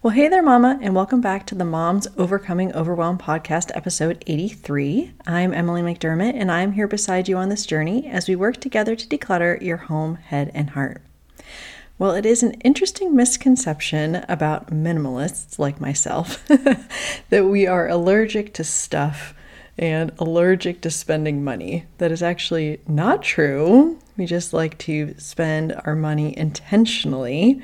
Well, hey there, Mama, and welcome back to the Moms Overcoming Overwhelm podcast, episode 83. I'm Emily McDermott, and I'm here beside you on this journey as we work together to declutter your home, head, and heart. Well, it is an interesting misconception about minimalists like myself that we are allergic to stuff and allergic to spending money. That is actually not true. We just like to spend our money intentionally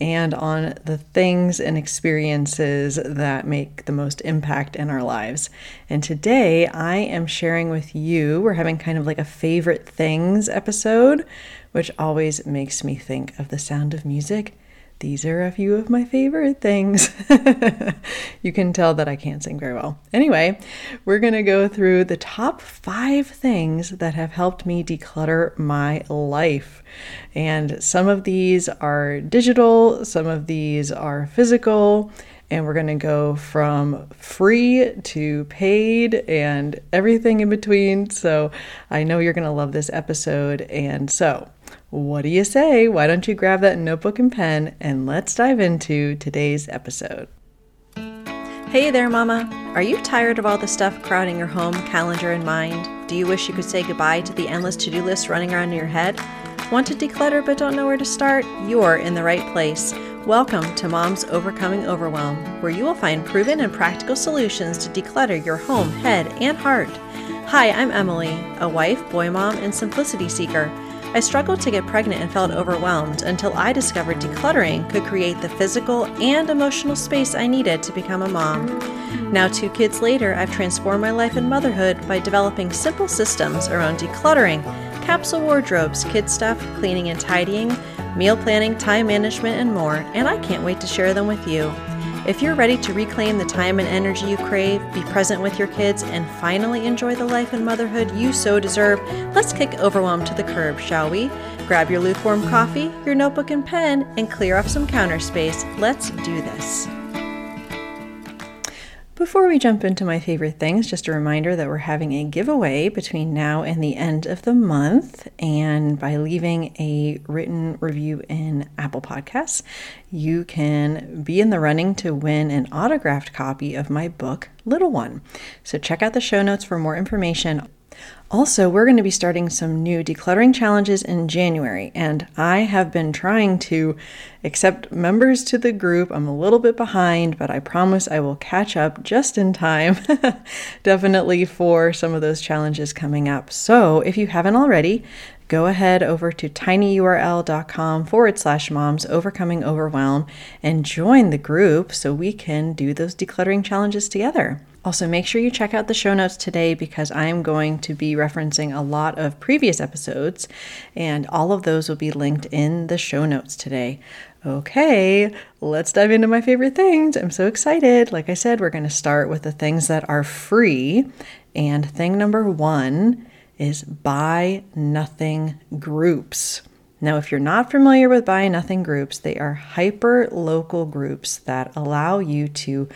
and on the things and experiences that make the most impact in our lives. And today I am sharing with you, we're having kind of like a favorite things episode, which always makes me think of the sound of music these are a few of my favorite things. you can tell that I can't sing very well. Anyway, we're going to go through the top five things that have helped me declutter my life. And some of these are digital, some of these are physical. And we're going to go from free to paid and everything in between. So I know you're going to love this episode. And so what do you say? Why don't you grab that notebook and pen and let's dive into today's episode? Hey there, Mama. Are you tired of all the stuff crowding your home, calendar, and mind? Do you wish you could say goodbye to the endless to do list running around in your head? Want to declutter but don't know where to start? You're in the right place. Welcome to Mom's Overcoming Overwhelm, where you will find proven and practical solutions to declutter your home, head, and heart. Hi, I'm Emily, a wife, boy mom, and simplicity seeker. I struggled to get pregnant and felt overwhelmed until I discovered decluttering could create the physical and emotional space I needed to become a mom. Now, two kids later, I've transformed my life and motherhood by developing simple systems around decluttering, capsule wardrobes, kid stuff, cleaning and tidying, meal planning, time management, and more, and I can't wait to share them with you. If you're ready to reclaim the time and energy you crave, be present with your kids, and finally enjoy the life and motherhood you so deserve, let's kick overwhelm to the curb, shall we? Grab your lukewarm coffee, your notebook and pen, and clear off some counter space. Let's do this. Before we jump into my favorite things, just a reminder that we're having a giveaway between now and the end of the month. And by leaving a written review in Apple Podcasts, you can be in the running to win an autographed copy of my book, Little One. So check out the show notes for more information. Also, we're going to be starting some new decluttering challenges in January, and I have been trying to accept members to the group. I'm a little bit behind, but I promise I will catch up just in time, definitely for some of those challenges coming up. So, if you haven't already, go ahead over to tinyurl.com forward slash moms overcoming overwhelm and join the group so we can do those decluttering challenges together. Also, make sure you check out the show notes today because I am going to be referencing a lot of previous episodes, and all of those will be linked in the show notes today. Okay, let's dive into my favorite things. I'm so excited. Like I said, we're going to start with the things that are free. And thing number one is buy nothing groups. Now, if you're not familiar with buy nothing groups, they are hyper local groups that allow you to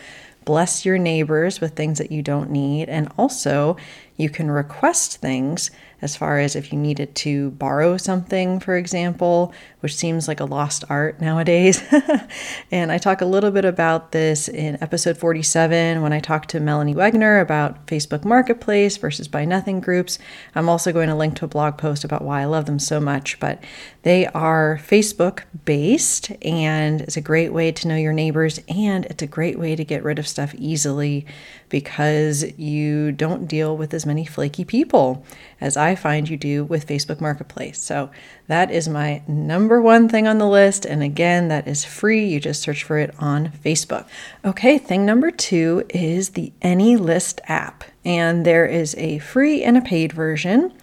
bless your neighbors with things that you don't need. And also, you can request things as far as if you needed to borrow something, for example, which seems like a lost art nowadays. and I talk a little bit about this in episode 47 when I talked to Melanie Wegener about Facebook Marketplace versus Buy Nothing groups. I'm also going to link to a blog post about why I love them so much, but they are Facebook based and it's a great way to know your neighbors and it's a great way to get rid of stuff easily because you don't deal with as many flaky people as I find you do with Facebook Marketplace. So that is my number one thing on the list. And again, that is free. You just search for it on Facebook. Okay, thing number two is the AnyList app. And there is a free and a paid version.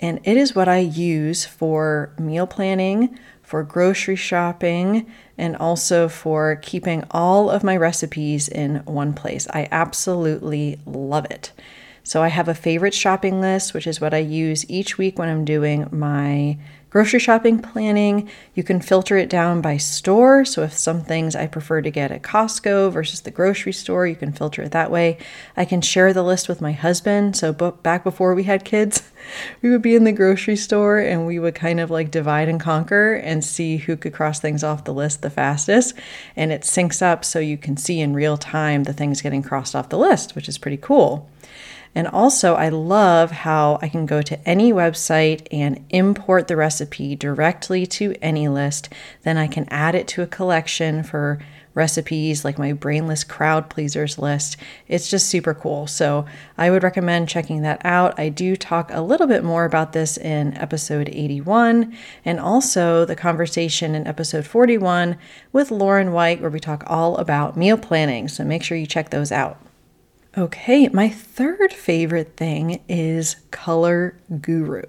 And it is what I use for meal planning, for grocery shopping, and also for keeping all of my recipes in one place. I absolutely love it. So I have a favorite shopping list, which is what I use each week when I'm doing my Grocery shopping planning, you can filter it down by store. So if some things I prefer to get at Costco versus the grocery store, you can filter it that way. I can share the list with my husband. So back before we had kids, we would be in the grocery store and we would kind of like divide and conquer and see who could cross things off the list the fastest. And it syncs up so you can see in real time the things getting crossed off the list, which is pretty cool. And also, I love how I can go to any website and import the recipe directly to AnyList. Then I can add it to a collection for recipes like my brainless crowd pleasers list. It's just super cool. So I would recommend checking that out. I do talk a little bit more about this in episode 81 and also the conversation in episode 41 with Lauren White, where we talk all about meal planning. So make sure you check those out. Okay, my third favorite thing is Color Guru.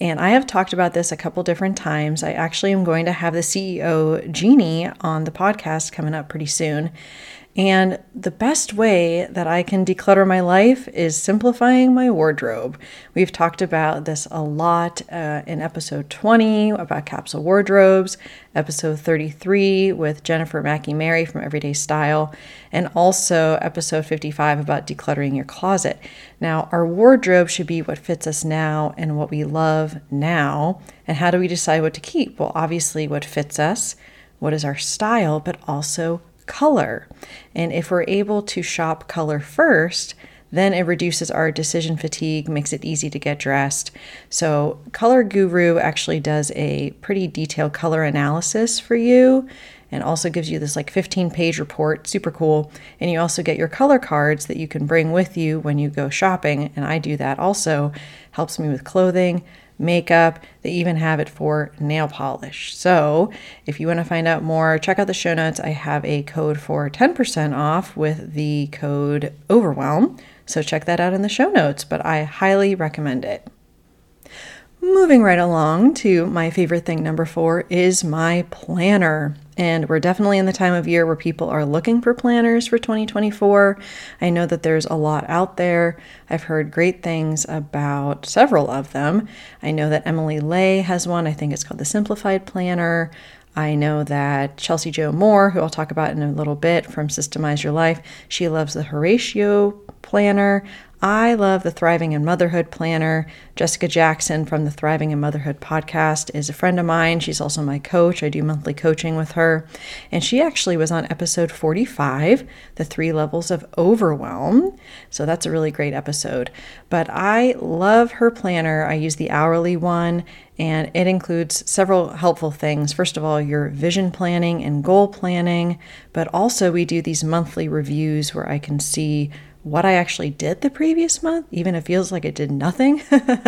And I have talked about this a couple different times. I actually am going to have the CEO, Jeannie, on the podcast coming up pretty soon. And the best way that I can declutter my life is simplifying my wardrobe. We've talked about this a lot uh, in episode 20 about capsule wardrobes, episode 33 with Jennifer Mackey Mary from Everyday Style, and also episode 55 about decluttering your closet. Now, our wardrobe should be what fits us now and what we love now. And how do we decide what to keep? Well, obviously, what fits us, what is our style, but also color. And if we're able to shop color first, then it reduces our decision fatigue, makes it easy to get dressed. So, Color Guru actually does a pretty detailed color analysis for you and also gives you this like 15 page report, super cool. And you also get your color cards that you can bring with you when you go shopping. And I do that also, helps me with clothing, makeup. They even have it for nail polish. So, if you want to find out more, check out the show notes. I have a code for 10% off with the code OVERWHELM. So, check that out in the show notes, but I highly recommend it. Moving right along to my favorite thing, number four, is my planner. And we're definitely in the time of year where people are looking for planners for 2024. I know that there's a lot out there. I've heard great things about several of them. I know that Emily Ley has one. I think it's called the Simplified Planner. I know that Chelsea Jo Moore, who I'll talk about in a little bit from Systemize Your Life, she loves the Horatio planner. I love the Thriving in Motherhood Planner. Jessica Jackson from the Thriving in Motherhood podcast is a friend of mine. She's also my coach. I do monthly coaching with her. And she actually was on episode 45, The Three Levels of Overwhelm. So that's a really great episode. But I love her planner. I use the hourly one, and it includes several helpful things. First of all, your vision planning and goal planning, but also we do these monthly reviews where I can see what I actually did the previous month, even if it feels like it did nothing.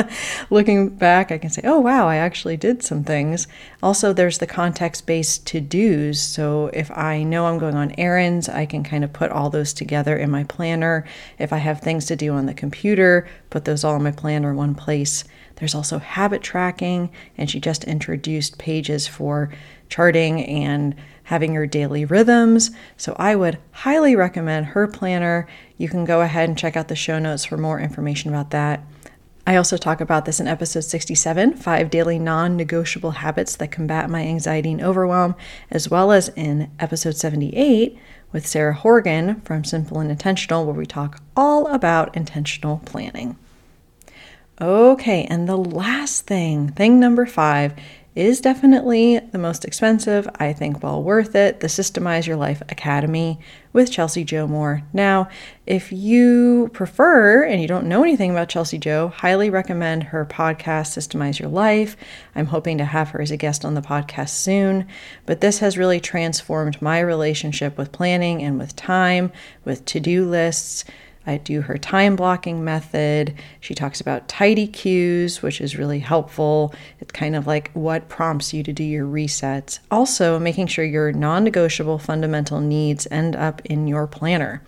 Looking back, I can say, oh, wow, I actually did some things. Also, there's the context based to dos. So if I know I'm going on errands, I can kind of put all those together in my planner. If I have things to do on the computer, put those all in my planner one place. There's also habit tracking, and she just introduced pages for charting and having your daily rhythms. So I would highly recommend her planner. You can go ahead and check out the show notes for more information about that. I also talk about this in episode 67 five daily non negotiable habits that combat my anxiety and overwhelm, as well as in episode 78 with Sarah Horgan from Simple and Intentional, where we talk all about intentional planning. Okay, and the last thing, thing number five, is definitely the most expensive, I think well worth it, the Systemize Your Life Academy with Chelsea Jo Moore. Now, if you prefer and you don't know anything about Chelsea Jo, highly recommend her podcast, Systemize Your Life. I'm hoping to have her as a guest on the podcast soon, but this has really transformed my relationship with planning and with time, with to do lists I do her time blocking method. She talks about tidy cues, which is really helpful. It's kind of like what prompts you to do your resets. Also, making sure your non negotiable fundamental needs end up in your planner.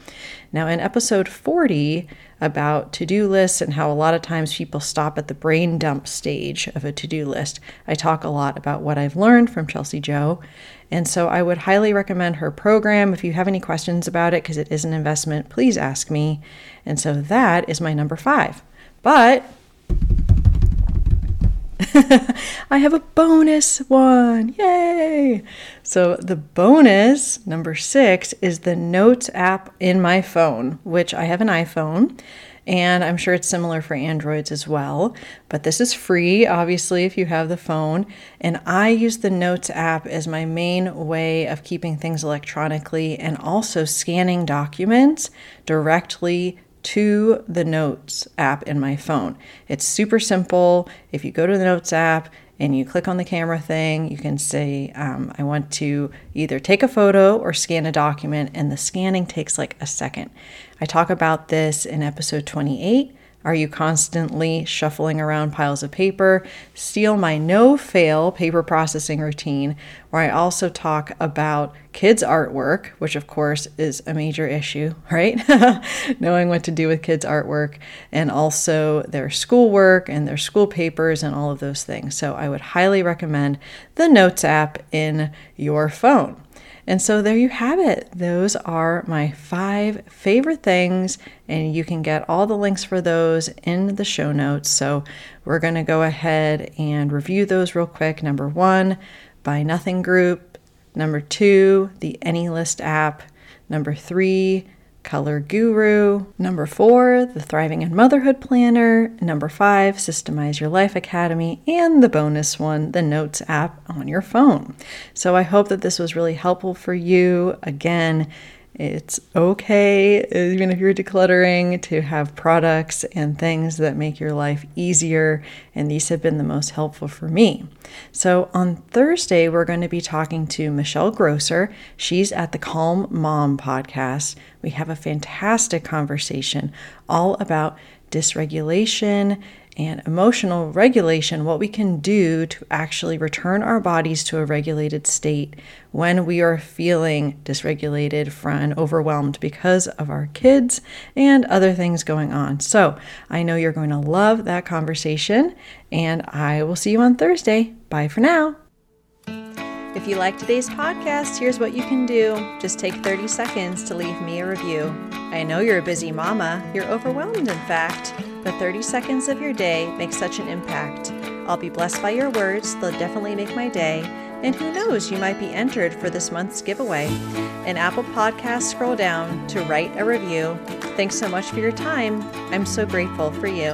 Now, in episode 40 about to do lists and how a lot of times people stop at the brain dump stage of a to do list, I talk a lot about what I've learned from Chelsea Jo. And so I would highly recommend her program. If you have any questions about it, because it is an investment, please ask me. And so that is my number five. But I have a bonus one. Yay! So, the bonus, number six, is the Notes app in my phone, which I have an iPhone and I'm sure it's similar for Androids as well. But this is free, obviously, if you have the phone. And I use the Notes app as my main way of keeping things electronically and also scanning documents directly to the Notes app in my phone. It's super simple. If you go to the Notes app, and you click on the camera thing, you can say, um, I want to either take a photo or scan a document, and the scanning takes like a second. I talk about this in episode 28 are you constantly shuffling around piles of paper? Steal my no fail paper processing routine, where I also talk about kids' artwork, which of course is a major issue, right? Knowing what to do with kids' artwork, and also their schoolwork and their school papers and all of those things. So I would highly recommend the Notes app in your phone. And so there you have it. Those are my five favorite things, and you can get all the links for those in the show notes. So we're going to go ahead and review those real quick. Number one, Buy Nothing Group. Number two, the AnyList app. Number three, Color Guru. Number four, the Thriving in Motherhood Planner. Number five, Systemize Your Life Academy. And the bonus one, the Notes app on your phone. So I hope that this was really helpful for you. Again, it's okay, uh, even if you're decluttering, to have products and things that make your life easier. And these have been the most helpful for me. So on Thursday, we're going to be talking to Michelle Grosser. She's at the Calm Mom podcast. We have a fantastic conversation all about dysregulation and emotional regulation, what we can do to actually return our bodies to a regulated state when we are feeling dysregulated and overwhelmed because of our kids and other things going on. So I know you're going to love that conversation, and I will see you on Thursday. Bye for now. If you like today's podcast, here's what you can do. Just take 30 seconds to leave me a review. I know you're a busy mama, you're overwhelmed, in fact, but 30 seconds of your day makes such an impact. I'll be blessed by your words, they'll definitely make my day. And who knows, you might be entered for this month's giveaway. In Apple Podcasts, scroll down to write a review. Thanks so much for your time. I'm so grateful for you.